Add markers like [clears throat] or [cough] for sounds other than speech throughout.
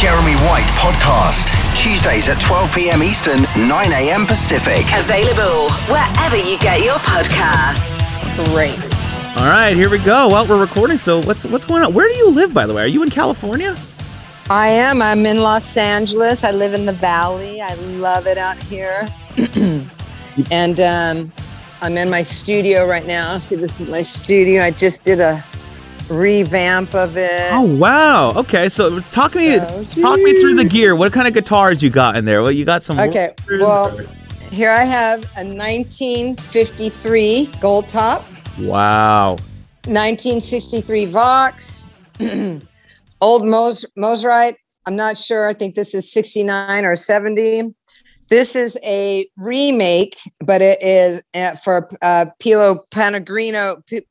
Jeremy White podcast. Tuesdays at 12 p.m. Eastern, 9 a.m. Pacific. Available wherever you get your podcasts. Great. All right, here we go. Well, we're recording. So what's what's going on? Where do you live, by the way? Are you in California? I am. I'm in Los Angeles. I live in the valley. I love it out here. [clears throat] and um, I'm in my studio right now. See, this is my studio. I just did a revamp of it. Oh wow. Okay, so talk me So talk me through the gear. What kind of guitars you got in there? Well, you got some. Okay, well- Here I have a 1953 gold top, wow. 1963 Vox, [clears throat] old Mos- Mosrite. I'm not sure. I think this is 69 or 70. This is a remake, but it is uh, for uh, Pilo Panagrino, P-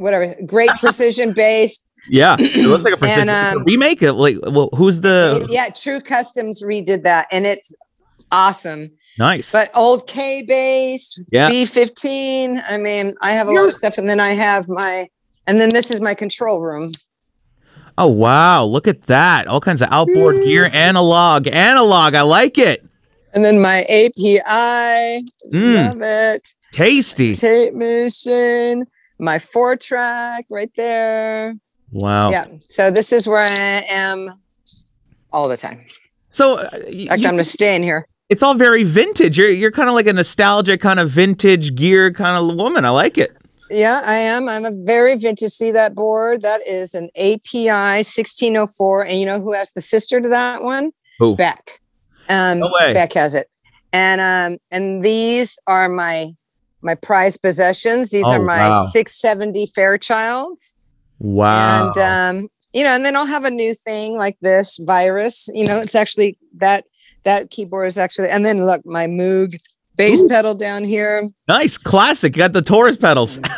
whatever, great precision [laughs] bass. Yeah, it looks like a, [clears throat] precision- And, um, remake. It like, well, who's the yeah, True Customs redid that, and it's awesome. nice? But old K bass, Yeah. B15. I mean, I have a lot of stuff, and then I have my, and then this is my control room. oh wow, look at that! All kinds of outboard gear, analog, analog. I like it. And then my API, Mm, love it. tasty. Tape machine, my four track right there. Wow. Yeah. So this is where I am all the time. So uh, y- In you- I'm just staying here. it's all very vintage. You're you're kind of like a nostalgic kind of vintage gear kind of woman. I like it. Yeah, I am. I'm a very vintage. See that board? That is an API 1604. And you know who has the sister to that one? Who? Beck. Um, No way. Beck has it. And um, and these are my my prized possessions. These Oh, are my wow. 670 Fairchilds. Wow. And um, you know, and then I'll have a new thing like this virus. You know, it's actually that that keyboard is actually. And then look, my Moog bass Ooh. pedal down here. nice, classic. You got the Taurus pedals. [laughs]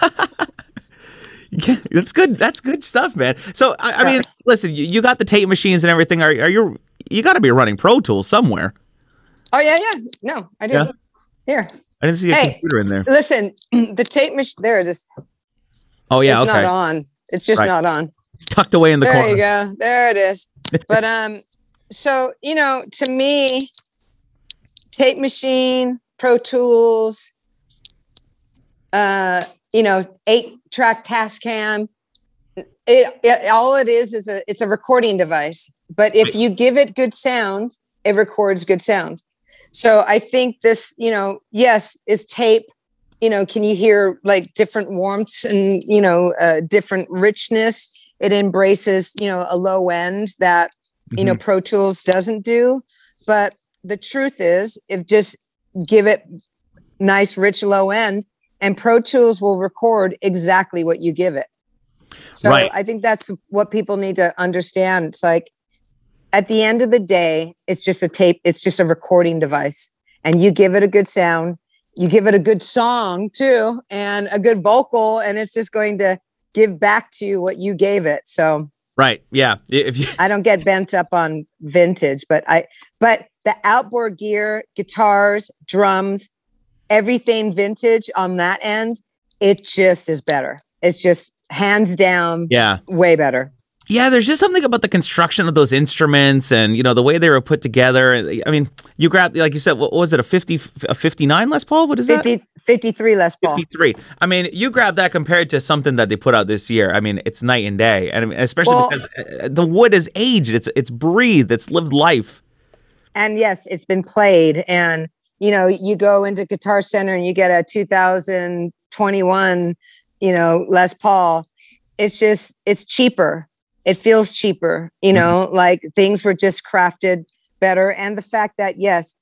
You can't- That's good. That's good stuff, man. So I, I mean, listen, you, you got the tape machines and everything. Are, are you? You got to be running Pro Tools somewhere. Oh yeah, yeah. No, I didn't. Yeah. Here, I didn't see a Hey. computer in there. listen. [clears throat] The tape machine. There it is. Oh yeah, it's okay. not on. It's just Right. not on. It's tucked away in the there corner. There you go. There it is. [laughs] but um, so you know, to me, tape machine, Pro Tools, uh, you know, eight track Tascam. It, it all it is is a it's a recording device. But if you give it good sound, it records good sound. So I think this, you know, yes, is tape. You know, can you hear like different warmths and you know, uh, different richness? It embraces, you know, a low end that you know Pro Tools doesn't do. But the truth is, if just give it nice, rich low end, and Pro Tools will record exactly what you give it. So Right. I think that's what people need to understand. It's like at the end of the day, it's just a tape, it's just a recording device. And you give it a good sound, you give it a good song too, and a good vocal, and it's just going to give back to you what you gave it. So Right. Yeah. If you, I don't get bent up on vintage, but I but the outboard gear, guitars, drums, everything vintage on that end, it just is better. It's just hands down yeah. way better. Yeah, there's just something about the construction of those instruments and you know the way they were put together. I mean, you grab like you said, what was it a 50 a 59 Les Paul? What is that? 50, 53 Les Paul. 53. I mean, you grab that compared to something that they put out this year. I mean, it's night and day. And especially Well- because uh, the wood is aged. It's it's breathed. It's lived life. And yes, it's been played. And you know, you go into Guitar Center and you get a 2021, you know, Les Paul. It's just it's cheaper. It feels cheaper, you know, like things were just crafted better. And the fact that yes,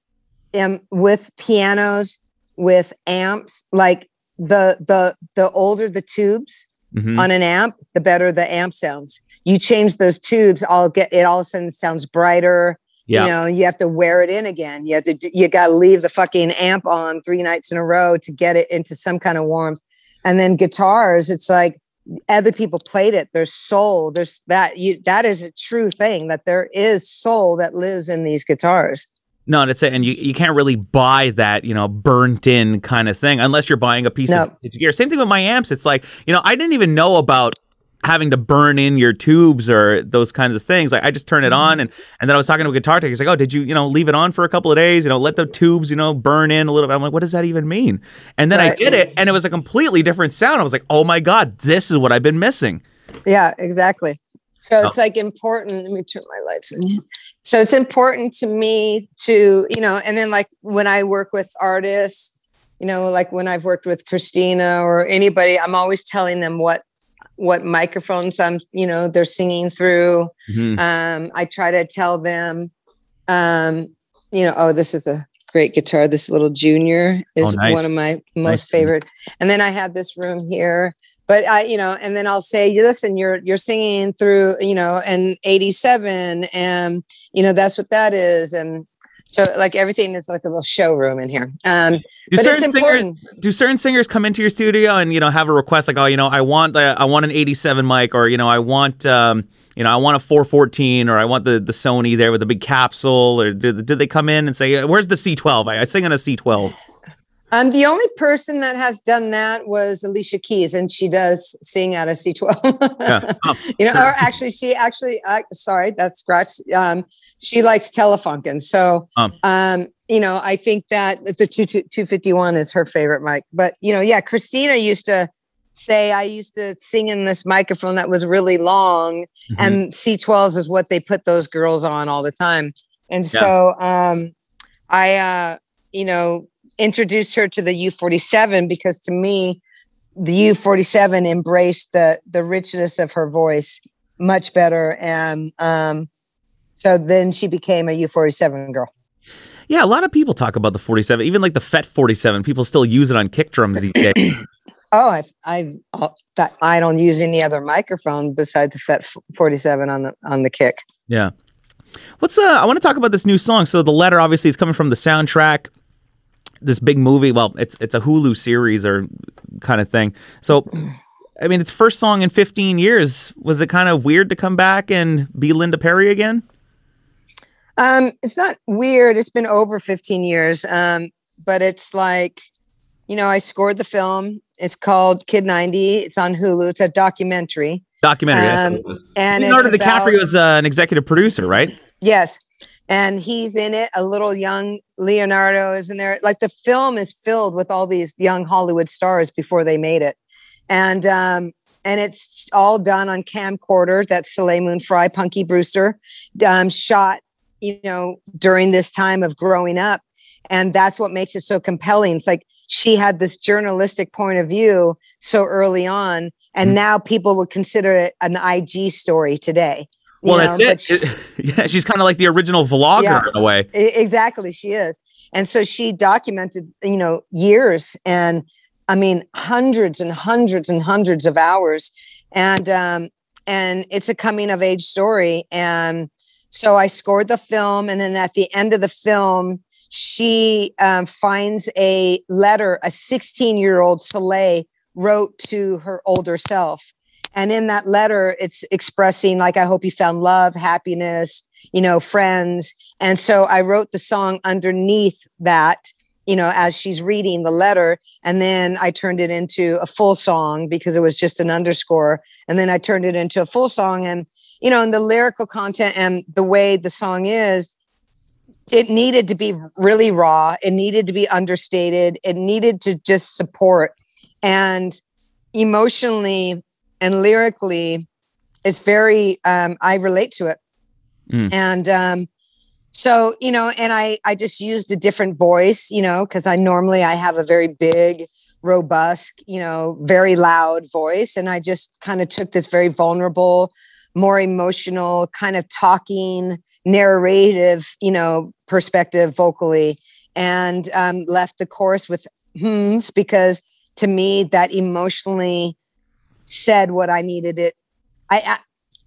um, with pianos, with amps, like the the the older the tubes Mhm. on an amp, the better the amp sounds. You change those tubes, I'll get it all of a sudden sounds brighter. Yeah. You know, you have to wear it in again. You have to you got to leave the fucking amp on three nights in a row to get it into some kind of warmth. And then guitars, it's like other people played it. There's soul. There's that you that is a true thing that there is soul that lives in these guitars. No, that's it. And you, you can't really buy that, you know, burnt in kind of thing unless you're buying a piece No. of gear. Same thing with my amps. It's like, you know, I didn't even know about having to burn in your tubes or those kinds of things. Like I just turn it mm-hmm. on and and then I was talking to a guitar tech. He's like, "Oh, did you you know leave it on for a couple of days? You know, let the tubes you know burn in a little bit." I'm like, "What does that even mean?" And then Right. I did it, and it was a completely different sound. I was like, "Oh my god, this is what I've been missing." Yeah, exactly. So Oh. it's like important. Let me turn my lights on. So it's important to me to, you know, and then like when I work with artists, you know, like when I've worked with Christina or anybody, I'm always telling them what what microphones I'm, you know, they're singing through. Mhm. Um, I try to tell them, um, you know, oh, this is a great guitar. This little junior is Oh, nice. one of my most Nice. favorite. And then I have this room here, but I, you know, and then I'll say, listen, you're you're singing through, you know, an 87, and you know that's what that is, and so like everything is like a little showroom in here. Um, Do but it's certain singers important. do certain singers come into your studio and you know have a request like, "Oh, you know, I want the I want an 87 mic or you know, I want um you know, I want a 414 or I want the the Sony there with the big capsule or did, did they come in and say, "Where's the C12?" I, I sing on a C12. Um, the only person that has done that was Alicia Keys, and she does sing out of C12. Yeah. [laughs] Oh, you know, or actually, she actually, uh, sorry, that's scratch. Um, she likes Telefunken, so Um. um, you know, I think that the two two fifty one is her favorite mic. But you know, yeah, Christina used to say I used to sing in this microphone that was really long, mhm. and C12s is what they put those girls on all the time. And Yeah. so um, I, uh, you know, introduced her to the U47 because to me, the U47 embraced the the richness of her voice much better, and um, so then she became a U47 girl. Yeah, a lot of people talk about the 47, even like the FET 47. People still use it on kick drums these days. [coughs] Oh, I I I don't use any other microphone besides the FET 47 on the on the kick. Yeah. What's uh I want to talk about this new song. So the letter obviously is coming from the soundtrack. This big movie, well, it's it's a Hulu series or kind of thing. So I mean, it's first song in 15 years. Was it kind of weird to come back and be Linda Perry again? Um, it's not weird. It's been over 15 years. Um, but it's like, you know, I scored the film. It's called Kid 90. It's on Hulu. It's a documentary. Documentary. Um. And Leonardo DiCaprio is uh, an executive producer, right? Yes. And he's in it. A little young Leonardo is in there. Like the film is filled with all these young Hollywood stars before they made it. And um, and it's all done on camcorder. That's Soleil Moon Frye, Punky Brewster, um, shot, you know, during this time of growing up. And that's what makes it so compelling. It's like she had this journalistic point of view so early on, and Mhm. now people would consider it an IG story today. Well, know, that's it. [laughs] yeah, she's kind of like the original vlogger Yeah. in a way. Exactly she is and so she documented you know years and i mean hundreds and hundreds and hundreds of hours and um and it's a coming of age story and so i scored the film and then at the end of the film she um, finds a letter a 16 year old soleil wrote to her older self and in that letter it's expressing like i hope you found love happiness you know friends and so I wrote the song underneath that, you know, as she's reading the letter. And then I turned it into a full song because it was just an underscore. And then I turned it into a full song. And, you know, and the lyrical content and the way the song is, it needed to be really raw. It needed to be understated. It needed to just support. And emotionally and lyrically, it's very, um, I relate to it. Mm. And, um, so you know and i i just used a different voice you know because i normally i have a very big robust you know very loud voice and i just kind of took this very vulnerable more emotional kind of talking narrative you know perspective vocally and um, left the chorus with hms because to me that emotionally said what i needed it i, I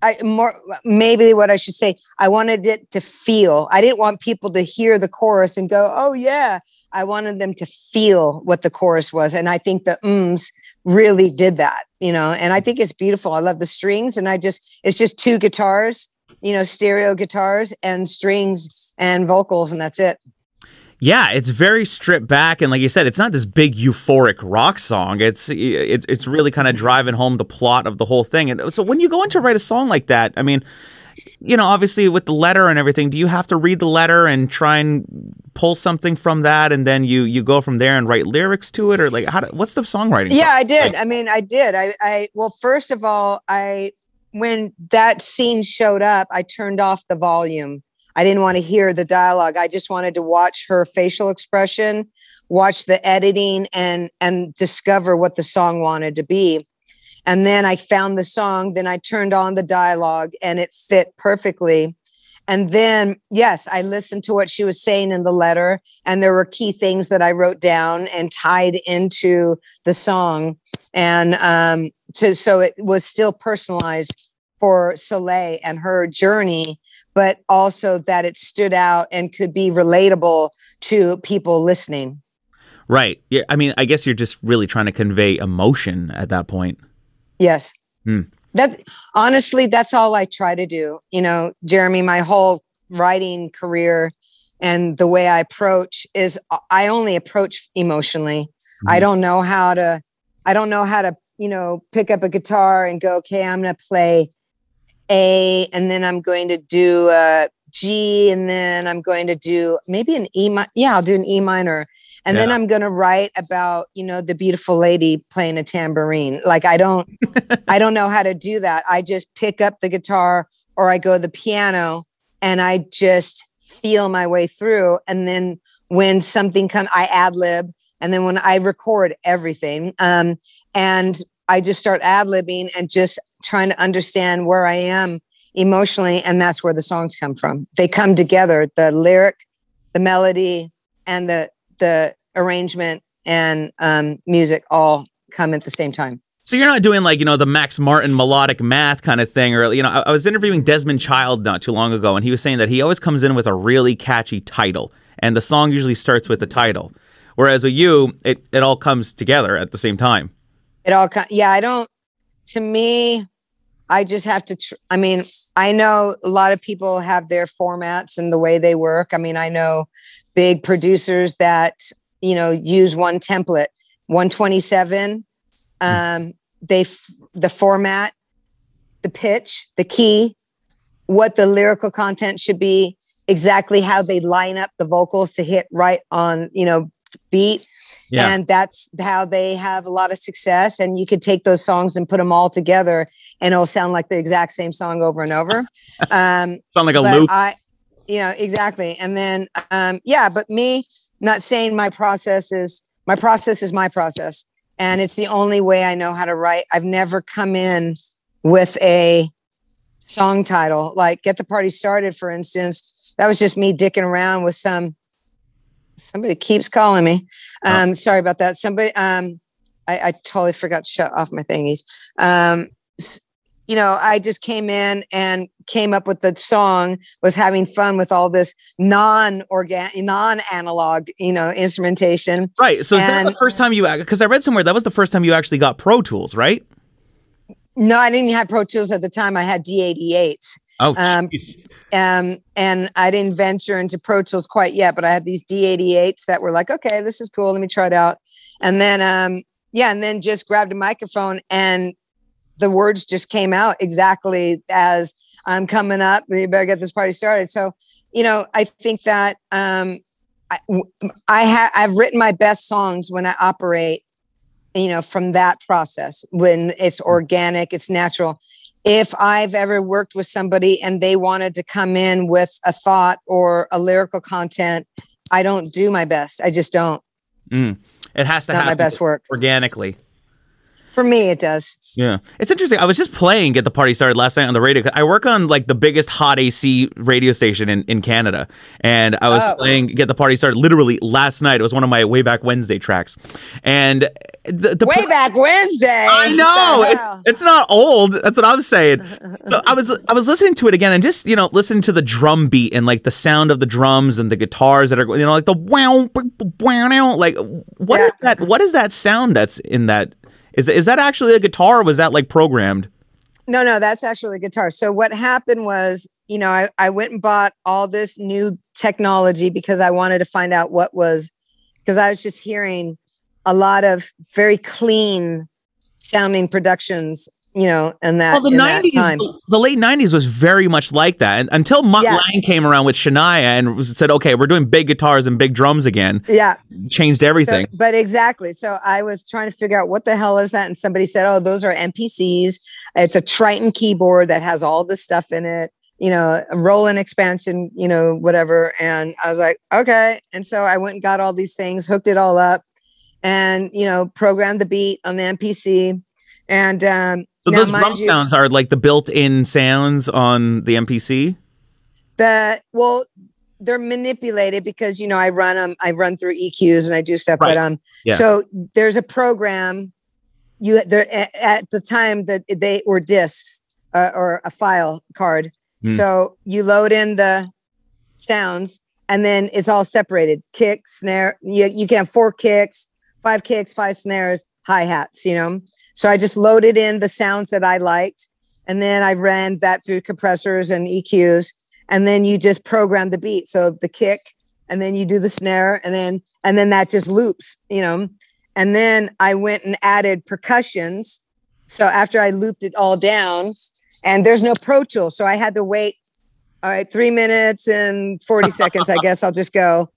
I more maybe what I should say. I wanted it to feel. I didn't want people to hear the chorus and go, "Oh yeah." I wanted them to feel what the chorus was, and I think the ums really did that. You know, and I think it's beautiful. I love the strings, and I just it's just two guitars, you know, stereo guitars and strings and vocals, and that's it. Yeah, it's very stripped back, and like you said, it's not this big euphoric rock song. It's it's it's really kind of driving home the plot of the whole thing. And so when you go in to write a song like that, I mean, you know, obviously with the letter and everything, do you have to read the letter and try and pull something from that, and then you you go from there and write lyrics to it, or like how? Do, what's the songwriting? Yeah? I did. I mean, I did. I, I well, first of all, I when that scene showed up, I turned off the volume I didn't want to hear the dialogue. I just wanted to watch her facial expression, watch the editing and and discover what the song wanted to be. And then I found the song, then I turned on the dialogue and it fit perfectly. And then, yes, I listened to what she was saying in the letter, and there were key things that I wrote down and tied into the song. And um, to so it was still personalized for Soleil and her journey, but also that it stood out and could be relatable to people listening. Right. Yeah. I mean, I guess you're just really trying to convey emotion at that point. Yes. Hmm. That honestly, that's all I try to do. You know, Jeremy, my whole writing career and the way I approach is I only approach emotionally. Mm-hmm. I don't know how to I don't know how to, you know, pick up a guitar and go, okay, I'm going to play a, and then I'm going to do a G, and then I'm going to do maybe an E minor. Yeah, I'll do an E minor. And yeah. then I'm going to write about, you know, the beautiful lady playing a tambourine. Like I don't, [laughs] I don't know how to do that. I just pick up the guitar or I go to the piano and I just feel my way through. And then when something comes, I ad lib. And then when I record everything, um, and I just start ad libbing and just trying to understand where I am emotionally. And that's where the songs come from. They come together the lyric, the melody, and the, the arrangement and um, music all come at the same time. So you're not doing like, you know, the Max Martin melodic math kind of thing. Or, you know, I, I was interviewing Desmond Child not too long ago, and he was saying that he always comes in with a really catchy title. And the song usually starts with the title. Whereas with you, it, it all comes together at the same time. It all, yeah, I don't, to me, I just have to. Tr- I mean, I know a lot of people have their formats and the way they work. I mean, I know big producers that you know use one template, 127. Hmm. Um, they f- the format, the pitch, the key, what the lyrical content should be, exactly how they line up the vocals to hit right on you know beat yeah. And that's how they have a lot of success. And you could take those songs and put them all together and it'll sound like the exact same song over and over. [laughs] Um, sound like a loop. I, you know, exactly. And then, um, yeah, but me not saying my process is, my process is my process. And it's the only way I know how to write. I've never come in with a song title, like Get the Party Started, for instance. That was just me dicking around with some somebody keeps calling me. Oh. Um, oh. sorry about that. Somebody, um, I, I, totally forgot to shut off my thingies. Um, you know, I just came in and came up with the song, was having fun with all this non-organic, non-analog, you know, instrumentation. Right. So and, is that the first time you, act because I read somewhere that was the first time you actually got Pro Tools, right? No, I didn't have Pro Tools at the time. I had D88s. Oh, um, um, and I didn't venture into Pro Tools quite yet, but I had these D88s that were like, okay, this is cool. Let me try it out. And then, um, yeah, and then just grabbed a microphone and the words just came out exactly as I'm coming up. You better get this party started. So, you know, I think that um, I, I have I've written my best songs when I operate, you know, from that process when it's organic, it's natural if I've ever worked with somebody and they wanted to come in with a thought or a lyrical content, I don't do my best. I just don't. Mm. It has to Not happen my best work organically. For me, it does. Yeah, it's interesting. I was just playing "Get the Party Started" last night on the radio. I work on like the biggest hot AC radio station in, in Canada, and I was oh. playing "Get the Party Started" literally last night. It was one of my way back Wednesday tracks, and the, the way back Wednesday. I know it's, it's, not old. That's what I'm saying. [laughs] I was I was listening to it again and just you know listening to the drum beat and like the sound of the drums and the guitars that are you know like the wow wow like what yeah. is that? What is that sound that's in that? Is is that actually a guitar? or Was that like programmed? No, no, that's actually a guitar. So what happened was, you know, I, I went and bought all this new technology because I wanted to find out what was, because I was just hearing a lot of very clean sounding productions you know, and that well, the nineties, the late nineties was very much like that, and until Mutt Yeah. Lange came around with Shania and said, "Okay, we're doing big guitars and big drums again," Yeah. changed So, everything. but exactly. So I was trying to figure out what the hell is that, and somebody said, "Oh, those are MPCs. It's a Triton keyboard that has all this stuff in it." You know, a Roland expansion. You know, whatever. And I was like, okay. And so I went and got all these things, hooked it all up, and you know, programmed the beat on the MPC. And um, so now, those drum you- sounds are like the built-in sounds on the MPC. the well they're manipulated because you know i run them i run through eqs and i do stuff Right. but um Yeah. so there's a program you there at the time that they or discs uh, or a file card Hmm. so you load in the sounds and then it's all separated kick snare you, you can have four kicks five kicks five snares hi-hats you know? So i just loaded in the sounds that i liked and then i ran that through compressors and eqs and then you just program the beat. So the kick and then you do the snare and then and then that just loops you know? And then i went and added percussions. So after i looped it all down and there's no pro tool so i had to wait all right three minutes and 40 seconds i guess i'll just go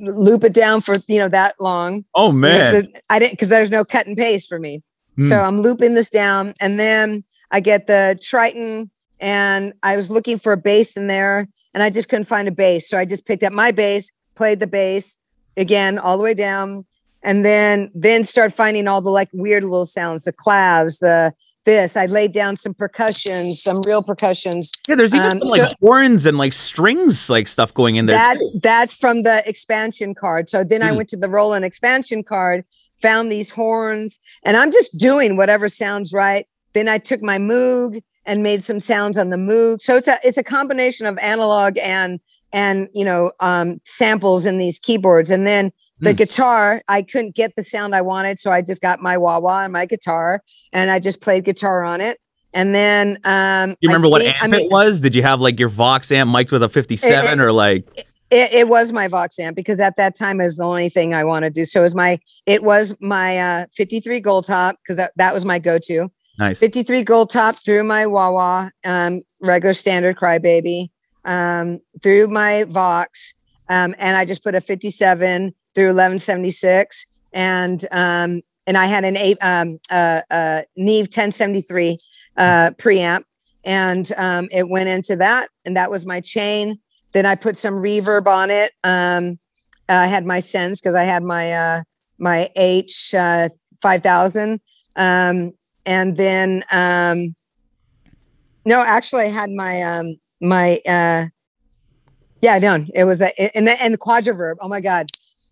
loop it down for you know that long Oh you know, man, I didn't because there's no cut and paste for me. Hmm. So I'm looping this down, and then I get the Triton, and I was looking for a bass in there, and I just couldn't find a bass. So I just picked up my bass, played the bass again all the way down, and then then start finding all the like weird little sounds, the clavs, the this. I laid down some percussions, some real percussions. yeah. There's even um, some, like so- horns and like strings, like stuff going in there. That that's from the expansion card. So then I Hmm. went to the Roland expansion card, found these horns, and I'm just doing whatever sounds right. Then I took my Moog and made some sounds on the Moog. So it's a it's a combination of analog and and you know um, samples in these keyboards. And then the Hmm. guitar, I couldn't get the sound I wanted, so I just got my wah wah and my guitar, and I just played guitar on it. And then um, you I remember what think- amp I mean, it was? Did you have like your Vox amp mic'd with a 57 or like? It, it was my Vox amp because at that time it was the only thing I wanted to do. So it was my it was my uh, 53 gold top because that, that was my go-to. Nice. 53 gold top through my Wawa, um, regular standard crybaby, um, through my Vox, um, and I just put a 57 through 1176, and um, and I had an eight um, uh, uh, Neve 1073 uh, preamp, and um, it went into that, and that was my chain. Then I put some reverb on it. Um, I had my sense because I had my uh, my H uh, 5000. Um, and then um no actually i had my um my uh yeah no it was a and the, and the quadriverb. Oh my god.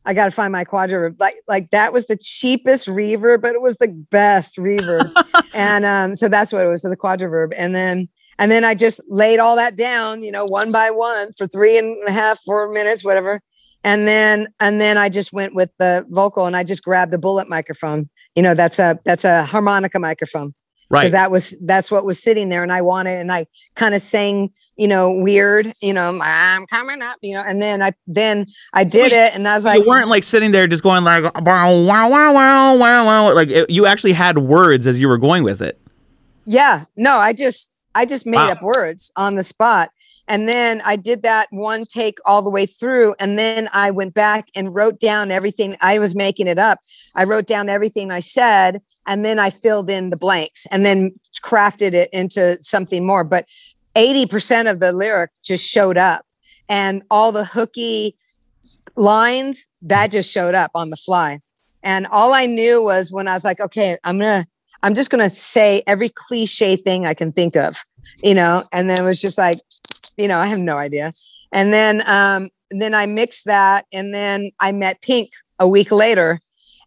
I gotta find my quadriverb. Like like that was the cheapest reverb but it was the best reverb. [laughs] And um so that's what it was so the quadriverb. And then and then i just laid all that down you know one by one for three and a half four minutes whatever and then and then i just went with the vocal and i just grabbed the bullet microphone you know that's a that's a harmonica microphone Right. because that was that's what was sitting there and i wanted and i kind of sang you know weird you know i'm coming up you know and then i then i did it and i was like you weren't like sitting there just going like wow wow wow wow wow wow like it, you actually had words as you were going with it. yeah no i just i just made Wow. up words on the spot and then i did that one take all the way through and then i went back and wrote down everything i was making it up. I wrote down everything i said and then i filled in the blanks and then crafted it into something more. But 80% of the lyric just showed up and all the hooky lines that just showed up on the fly. And all i knew was when i was like okay i'm gonna i'm just gonna say every cliche thing i can think of you know? And then it was just like you know i have no idea and then um then i mixed that and then i met pink a week later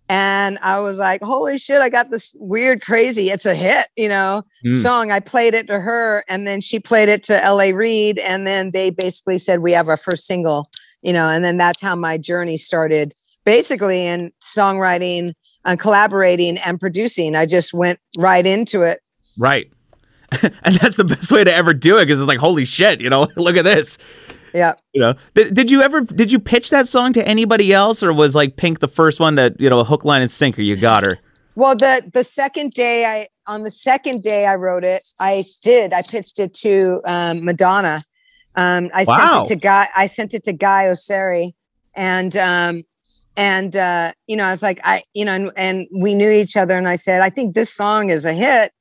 and i was like holy shit i got this weird crazy it's a hit you know Mm. song i played it to her and then she played it to L.A. Reid and then they basically said we have our first single you know and then that's how my journey started basically in songwriting and collaborating and producing i just went right into it Right. [laughs] and that's the best way to ever do it because it's like, holy shit, you know, [laughs] look at this. Yeah. You know, did, did you ever did you pitch that song to anybody else, or was like Pink the first one that you know hook, line, and sinker? You got her. Well, the the second day I on the second day I wrote it, I did. I pitched it to um, Madonna. Um, I Wow. sent it to Guy. I sent it to Guy Oseary, and um, and uh, you know, I was like, I, you know, and, and we knew each other, and I said, I think this song is a hit.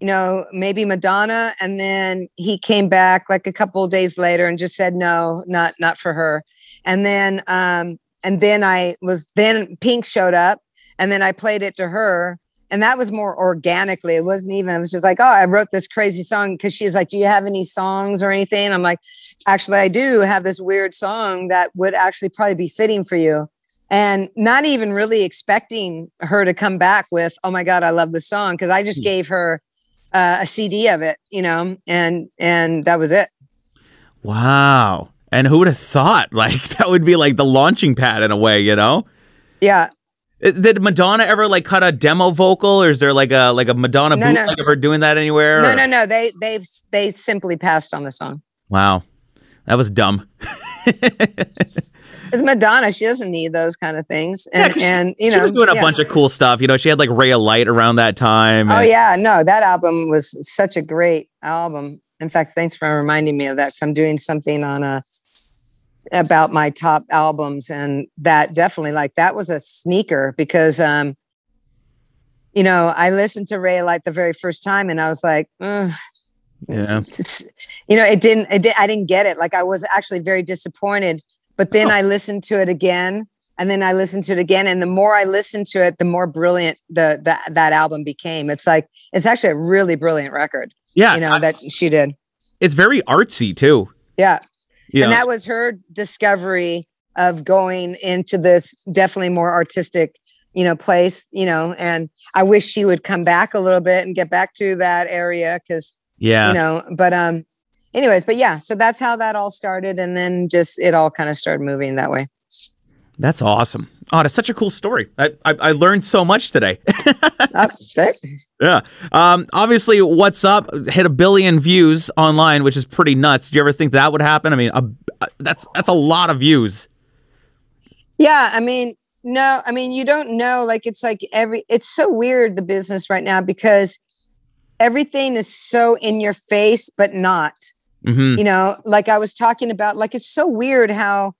You know, maybe Madonna, and then he came back like a couple of days later and just said, no, not not for her. And then um, and then I was then Pink showed up, and then I played it to her, and that was more organically. It wasn't even. It was just like, oh, I wrote this crazy song because she was like, "Do you have any songs or anything?" I'm like, actually, I do have this weird song that would actually probably be fitting for you. And not even really expecting her to come back with, "Oh my God, I love this song," because I just gave her uh, a CD of it, you know, and and that was it. Wow. And who would have thought [laughs] like that would be like the launching pad in a way, you know? Yeah, Did Madonna ever like cut a demo vocal, or is there like a like a Madonna No, no. bootleg of her doing that anywhere? no, or- no, no. They they they simply passed on the song. Wow, that was dumb. [laughs] It's Madonna. She doesn't need those kind of things. Yeah, and you know, she was doing a yeah. bunch of cool stuff. You know, she had like Ray of Light around that time. Oh yeah, no, that album was such a great album. In fact, thanks for reminding me of that. 'cause I'm doing something on a about my top albums, and that definitely like that was a sneaker because um, you know, I listened to Ray like the very first time, and I was like, "Ugh." yeah. it's, you know, it didn't, it did, I didn't get it. Like I was actually very disappointed. But then Oh. I listened to it again, and then I listened to it again, and the more I listened to it, the more brilliant the, the that album became. It's like it's actually a really brilliant record, Yeah, you know, I- that she did. it's very artsy too. Yeah, You and know? that was her discovery of going into this definitely more artistic you know place you know and i wish she would come back a little bit and get back to that area because yeah. you know but um anyways but yeah so that's how that all started and then just it all kind of started moving that way That's awesome. Oh, that's such a cool story. I I, I learned so much today. [laughs] Yeah. Um. Obviously, what's up hit a billion views online, which is pretty nuts. Do you ever think that would happen? I mean, a, that's that's a lot of views. yeah i mean no i mean you don't know like it's like every it's so weird the business right now because everything is so in your face but not hmm you know like i was talking about like it's so weird how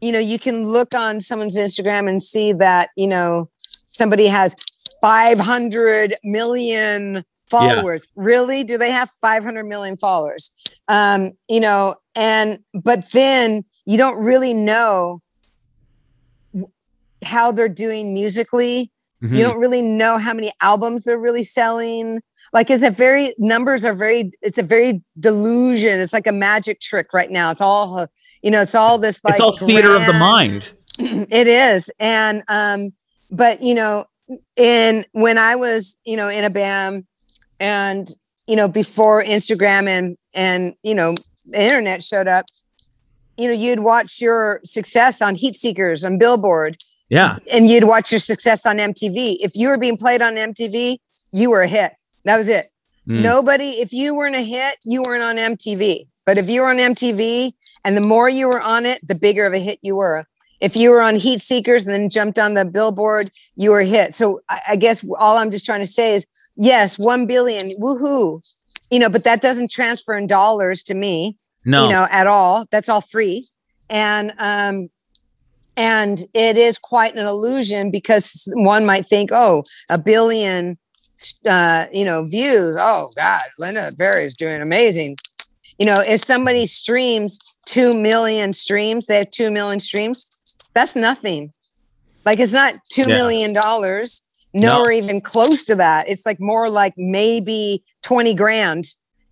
you know you can look on someone's instagram and see that you know somebody has 500 million followers. Really? Do they have 500 million followers? Um you know and but then you don't really know how they're doing musically. Mm-hmm. you don't really know how many albums they're really selling like it's a very numbers are very it's a very delusion it's like a magic trick right now it's all you know it's all this like it's all theater of the mind. [clears throat] it is and um but you know in when i was you know in a band and you know before instagram and and you know the internet showed up you know you'd watch your success on heat seekers on billboard Yeah. and you'd watch your success on MTV. If you were being played on MTV, you were a hit. That was it. Mm. Nobody, if you weren't a hit, you weren't on MTV. But if you were on MTV and the more you were on it, the bigger of a hit you were. If you were on Heat Seekers and then jumped on the billboard, you were a hit. So I, I guess all I'm just trying to say is yes, 1 billion, woohoo. You know, but that doesn't transfer in dollars to me No. you know at all that's all free and um and it is quite an illusion because one might think oh a billion uh you know views. Oh god linda Perry is doing amazing. You know if somebody streams 2 million streams they have 2 million streams that's nothing. Like it's not two Yeah. million dollars No. nor even close to that. It's like more like maybe 20 grand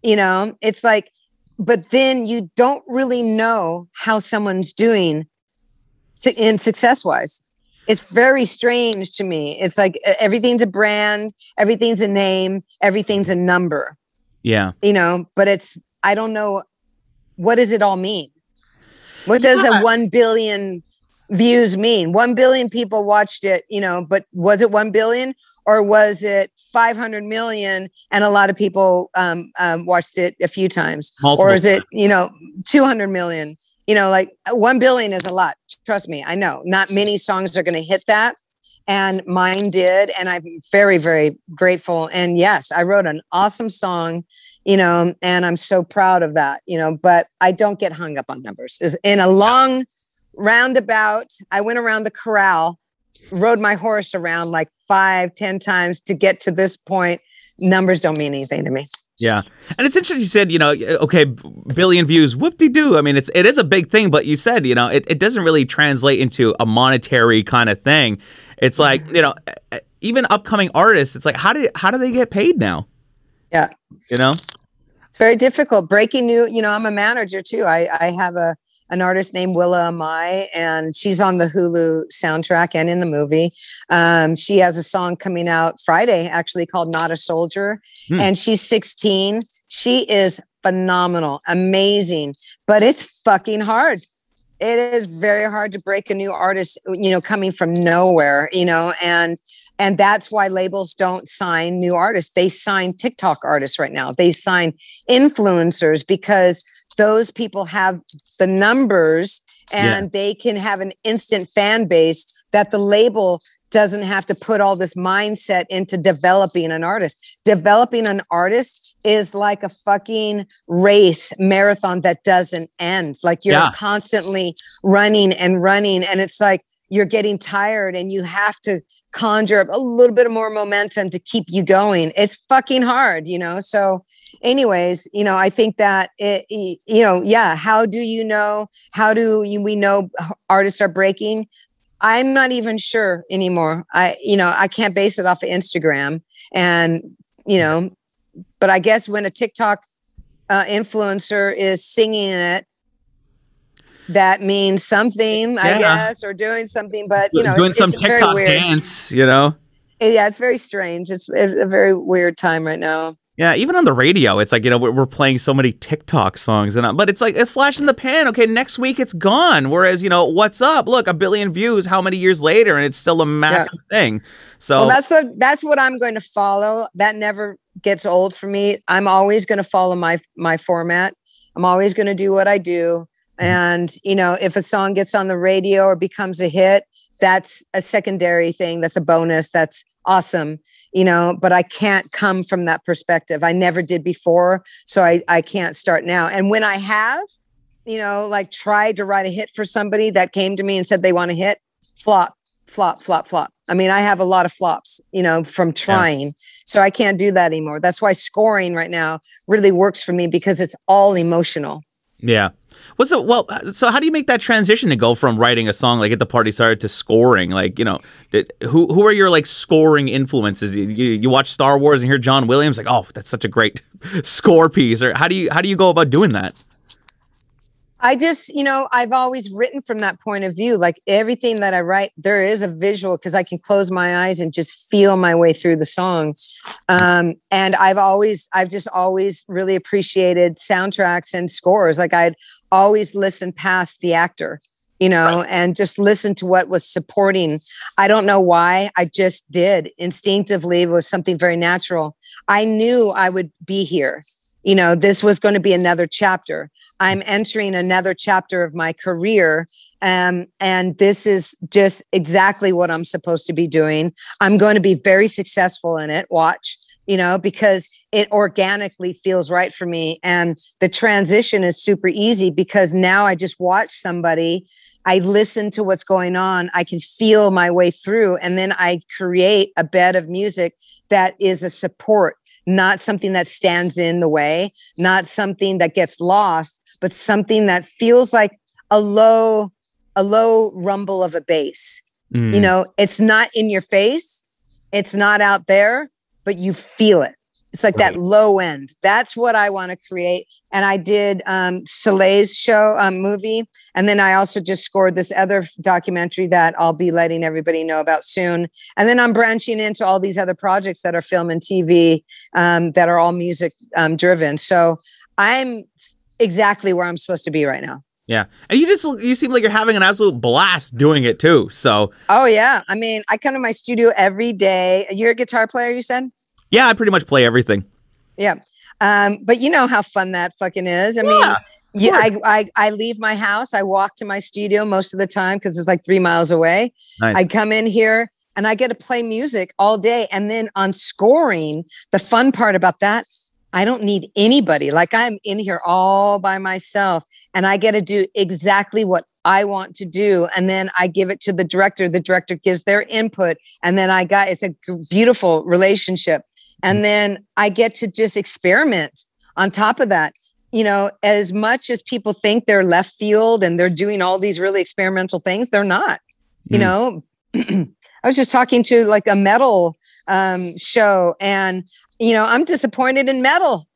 you know? It's like but then you don't really know how someone's doing in success wise it's very strange to me. It's like everything's a brand everything's a name everything's a number. Yeah. you know but it's i don't know what does it all mean? What does Yeah. a 1 billion views mean? 1 billion people watched it you know but was it 1 billion or was it 500 million? And a lot of people um, um, watched it a few times. Multiple or is it you know 200 million? You know like 1 billion is a lot. Trust me i know. Not many songs are going to hit that. And mine did and i'm very very grateful. And yes i wrote an awesome song you know and i'm so proud of that you know but i don't get hung up on numbers. Is- in a long roundabout i went around the corral rode my horse around like five ten times to get to this point numbers don't mean anything to me Yeah, and it's interesting. You said, you know, okay, billion views, whoop de doo. I mean, it's it is a big thing, but you said, you know, it, it doesn't really translate into a monetary kind of thing. It's like, mm-hmm. you know, even upcoming artists, it's like, how do how do they get paid now? yeah You know? it's very difficult breaking new you know i'm a manager too i i have a an artist named willa amai and she's on the hulu soundtrack and in the movie. Um, she has a song coming out friday actually called not a soldier Hmm. and she's 16 she is phenomenal amazing but it's fucking hard. It is very hard to break a new artist you know coming from nowhere you know and and that's why labels don't sign new artists. They sign tiktok artists right now. They sign influencers because those people have the numbers and they can have an instant fan base that the label doesn't have to put all this mindset into developing an artist. Developing an artist is like a fucking race marathon that doesn't end. Like you're Yeah. constantly running and running. And it's like you're getting tired and you have to conjure up a little bit more momentum to keep you going. It's fucking hard you know? So anyways you know i think that it you know yeah how do you know how do you, we know artists are breaking? I'm not even sure anymore. I you know i can't base it off of instagram and you know but i guess when a tiktok uh, influencer is singing it that means something i guess or doing something but you know doing it's, some it's very TikTok weird dance, you know? yeah it's very strange it's, a very weird time right now Yeah, even on the radio, it's like you know we're, playing so many TikTok songs, and but it's like a flash in the pan. Okay, next week it's gone. Whereas you know, what's up? Look, a billion views. How many years later, and it's still a massive thing. So well that's what that's what i'm going to follow that never gets old for me i'm always going to follow my my format i'm always going to do what i do Mm-hmm. and you know if a song gets on the radio or becomes a hit that's a secondary thing that's a bonus that's awesome you know but i can't come from that perspective. I never did before so i i can't start now. And when i have you know like tried to write a hit for somebody that came to me and said they want a hit flop flop flop flop. I mean i have a lot of flops you know from trying so i can't do that anymore. That's why scoring right now really works for me because it's all emotional. Yeah. What's the well? uh, So how do you make that transition to go from writing a song like at the Party Started" to scoring? Like you know, did, who who are your like scoring influences? You, you you watch Star Wars and hear John Williams, like oh, that's such a great [laughs] score piece. Or how do you how do you go about doing that? I just, you know, I've always written from that point of view. Like everything that I write, there is a visual because I can close my eyes and just feel my way through the song. Um, and I've always, I've just always really appreciated soundtracks and scores. Like I'd always listen past the actor, you know, and just listen to what was supporting. I don't know why. I just did instinctively. It was something very natural. I knew I would be here. You know, this was going to be another chapter. I'm entering another chapter of my career. Um, and this is just exactly what I'm supposed to be doing. I'm going to be very successful in it. Watch, you know, because it organically feels right for me. And the transition is super easy because now I just watch somebody. I listen to what's going on. I can feel my way through. And then I create a bed of music that is a support, not something that stands in the way, not something that gets lost, but something that feels like a low, a low rumble of a bass. Mm. You know, it's not in your face, it's not out there, but you feel it. It's like that low end. That's what I want to create. And I did um, Soleil's show um, movie, and then I also just scored this other documentary that I'll be letting everybody know about soon. And then I'm branching into all these other projects that are film and TV um, that are all music um, driven. So I'm exactly where I'm supposed to be right now. Yeah, and you just you seem like you're having an absolute blast doing it too. So Oh yeah. I mean, I come to my studio every day. You're a guitar player, you said? Yeah, I pretty much play everything. Yeah. Um, but you know how fun that fucking is. I mean, Yeah, yeah, I, I I leave my house. I walk to my studio most of the time because it's like three miles away. Nice. I come in here and I get to play music all day. And then on scoring, the fun part about that, I don't need anybody. Like I'm in here all by myself and I get to do exactly what I want to do. And then I give it to the director. The director gives their input. And then I got it's a beautiful relationship. And then I get to just experiment on top of that. You know, as much as people think they're left field and they're doing all these really experimental things, they're not. You Mm. know, [clears throat] I was just talking to like a metal um, show, and you know, I'm disappointed in metal.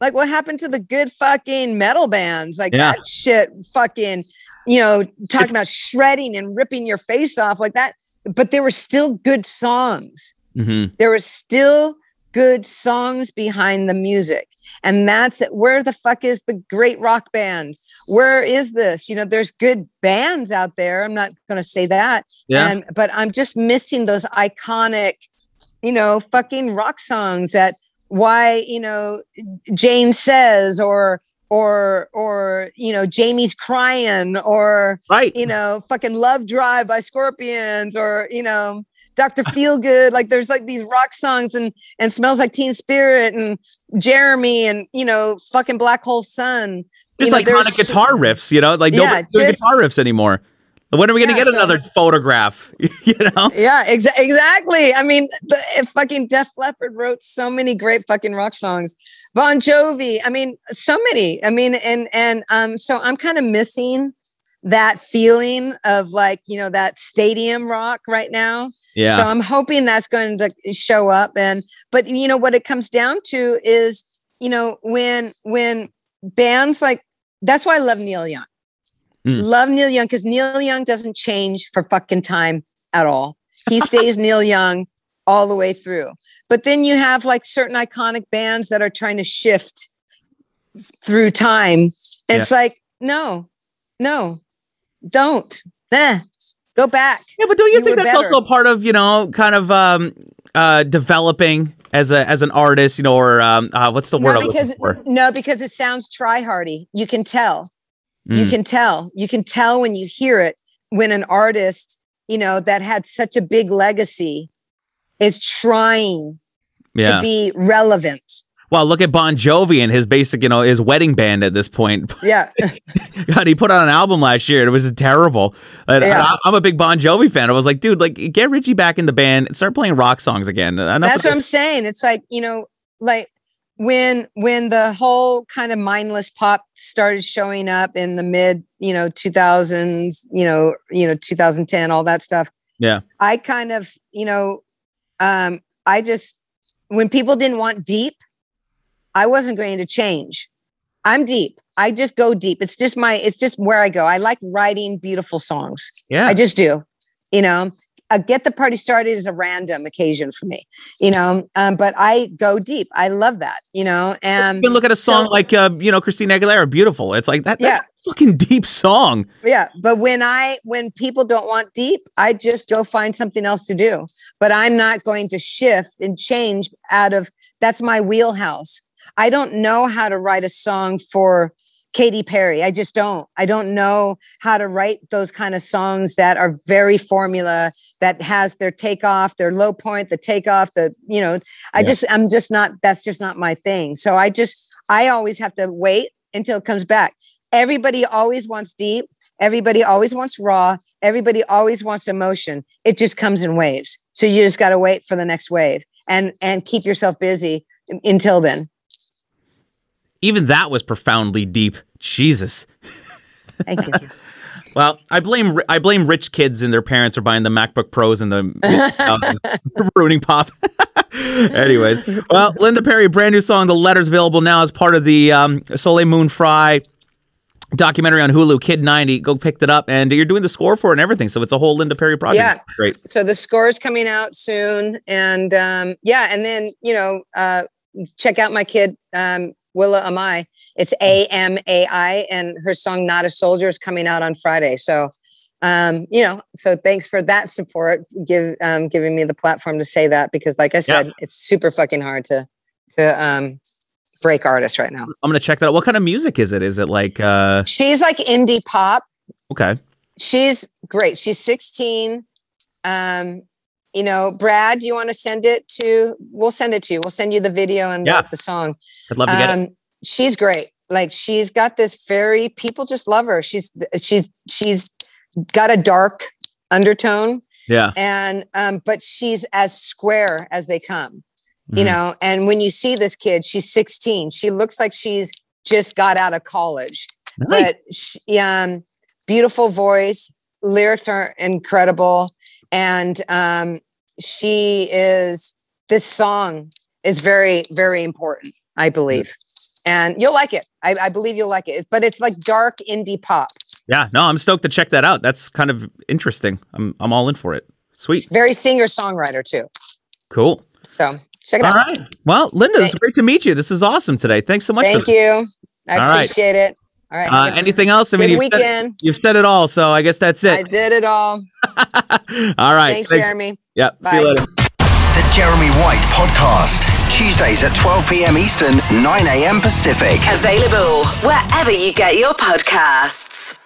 Like, what happened to the good fucking metal bands? Like Yeah. that shit, fucking, you know, talking about shredding and ripping your face off like that. But there were still good songs. hmm There were still good songs behind the music. And that's it. Where the fuck is the great rock band? Where is this? You know, there's good bands out there. I'm not going to say that. Yeah. And, but I'm just missing those iconic, you know, fucking rock songs that why, you know, Jane says or, or, or, you know, Jamie's crying or, right. you know, fucking Love Drive by Scorpions or, you know, Dr. Feelgood. Like there's like these rock songs and and smells like Teen Spirit and Jeremy and you know, fucking Black Hole Sun. just you know, iconic guitar riffs, you know, like Yeah, nobody's doing guitar riffs anymore. When are we going to get so- another photograph? [laughs] you know, Yeah, exa- exactly. I mean, the, fucking Def Leppard wrote so many great fucking rock songs. Bon Jovi. I mean, so many. I mean, and and um, so I'm kind of missing that feeling of like you know that stadium rock right now. yeah, So I'm hoping that's going to show up. And but you know what it comes down to is you know when when bands like that's why I love Neil Young. Mm. Love Neil Young because Neil Young doesn't change for fucking time at all. He [laughs] stays Neil Young all the way through. But then you have like certain iconic bands that are trying to shift through time. And It's like, no, no, don't. Eh, go back. yeah. But don't you, you think that's better. also part of you know, kind of um, uh, developing as a as an artist, you know, or um, uh, what's the word? No, because for? no, because it sounds try hardy. You can tell. You Mm. can tell. You can tell when you hear it when an artist, you know, that had such a big legacy is trying yeah. to be relevant. well, look at Bon Jovi and his basic, you know, his wedding band at this point. [laughs] Yeah. [laughs] God, he put out an album last year and it was terrible. And Yeah. I, I'm a big Bon Jovi fan. I was like, dude, like, get Richie back in the band and start playing rock songs again. Enough That's what I'm saying. It's like, you know, like when when the whole kind of mindless pop started showing up in the mid, you know, 2000s, you know, you know, 2010, all that stuff. Yeah. I kind of, you know, um, I just when people didn't want deep, I wasn't going to change. I'm deep. I just go deep. It's just my it's just where I go. I like writing beautiful songs. Yeah. I just do. You know, uh, get the party started is a random occasion for me. You know, um, but I go deep. I love that. You know, and you can look at a song so- like, uh, you know, Christina Aguilera, Beautiful. It's like that. Yeah. A fucking deep song. yeah. But when I when people don't want deep, I just go find something else to do. But I'm not going to shift and change out of that's my wheelhouse. I don't know how to write a song for Katy Perry. I just don't. I don't know how to write those kind of songs that are very formula that has their takeoff, their low point, the takeoff, the you know, I Yeah. just I'm just not that's just not my thing. So I just I always have to wait until it comes back. Everybody always wants deep. Everybody always wants raw. Everybody always wants emotion. It just comes in waves. So you just got to wait for the next wave and and keep yourself busy until then. Even that was profoundly deep. Jesus. Thank you. [laughs] Well, I blame I blame rich kids and their parents are buying the MacBook Pros and the [laughs] [laughs] uh, ruining pop. Anyways, well, Linda Perry, brand new song. The letters available now as part of the um, Soleil Moon Frye documentary on Hulu. Kid ninety, go pick it up, and you're doing the score for it and everything. So it's a whole Linda Perry project. Yeah. great. so the score is coming out soon and um yeah and then you know uh check out my kid um Willa Amai. It's A M A I, and her song "Not a Soldier" is coming out on Friday. So, um, you know, so thanks for that support, give um, giving me the platform to say that because, like I said, it's super fucking hard to to um, break artists right now. I'm gonna check that out. What kind of music is it? Is it like uh She's like indie pop. okay. She's great. She's 16. Um, you know, Brad, do you want to send it to? We'll send it to you. We'll send you the video and Yeah. the, song. I'd love to get it. Um, she's great. Like she's got this very people just love her. She's she's she's got a dark undertone Yeah. and um but she's as square as they come. You Mhm. know, and when you see this kid, she's 16. She looks like she's just got out of college. Nice. But she, um beautiful voice, lyrics are incredible and um she is this song is very very important i believe and you'll like it I, I believe you'll like it but it's like dark indie pop Yeah. No, I'm stoked to check that out. That's kind of interesting. I'm I'm all in for it. Sweet. very singer songwriter too Cool. so check it All out all right Well, Linda, it's great to meet you. This is awesome today. Thanks so much. thank you i All right. appreciate it all right Uh, anything else? I good mean, you've said, weekend you've said it all, so I guess that's it. i did it all [laughs] all right. thanks jeremy Yep. See you later. The Jeremy White Podcast. Tuesdays at 12 p.m. Eastern, 9 a.m. Pacific. Available wherever you get your podcasts.